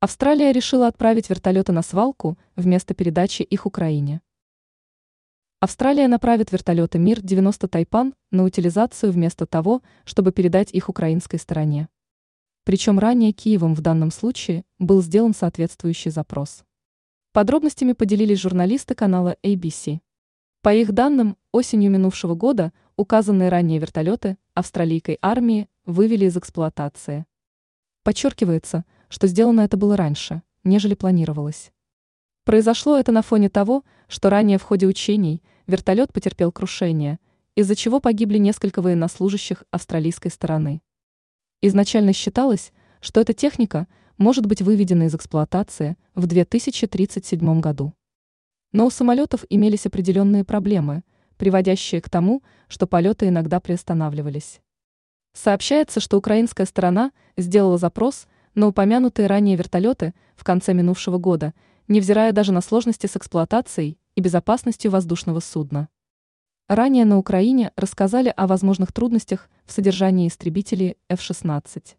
Австралия решила отправить вертолеты на свалку вместо передачи их Украине. Австралия направит вертолеты Мир-90 Тайпан на утилизацию вместо того, чтобы передать их украинской стороне. Причем ранее Киевом в данном случае был сделан соответствующий запрос. Подробностями поделились журналисты канала ABC. По их данным, осенью минувшего года указанные ранее вертолеты австралийской армии вывели из эксплуатации. Подчеркивается, что сделано это было раньше, нежели планировалось. Произошло это на фоне того, что ранее в ходе учений вертолет потерпел крушение, из-за чего погибли несколько военнослужащих австралийской стороны. Изначально считалось, что эта техника может быть выведена из эксплуатации в 2037 году. Но у самолетов имелись определенные проблемы, приводящие к тому, что полеты иногда приостанавливались. Сообщается, что украинская сторона сделала запрос на упомянутые ранее вертолеты в конце минувшего года, невзирая даже на сложности с эксплуатацией и безопасностью воздушного судна. Ранее на Украине рассказали о возможных трудностях в содержании истребителей F-16.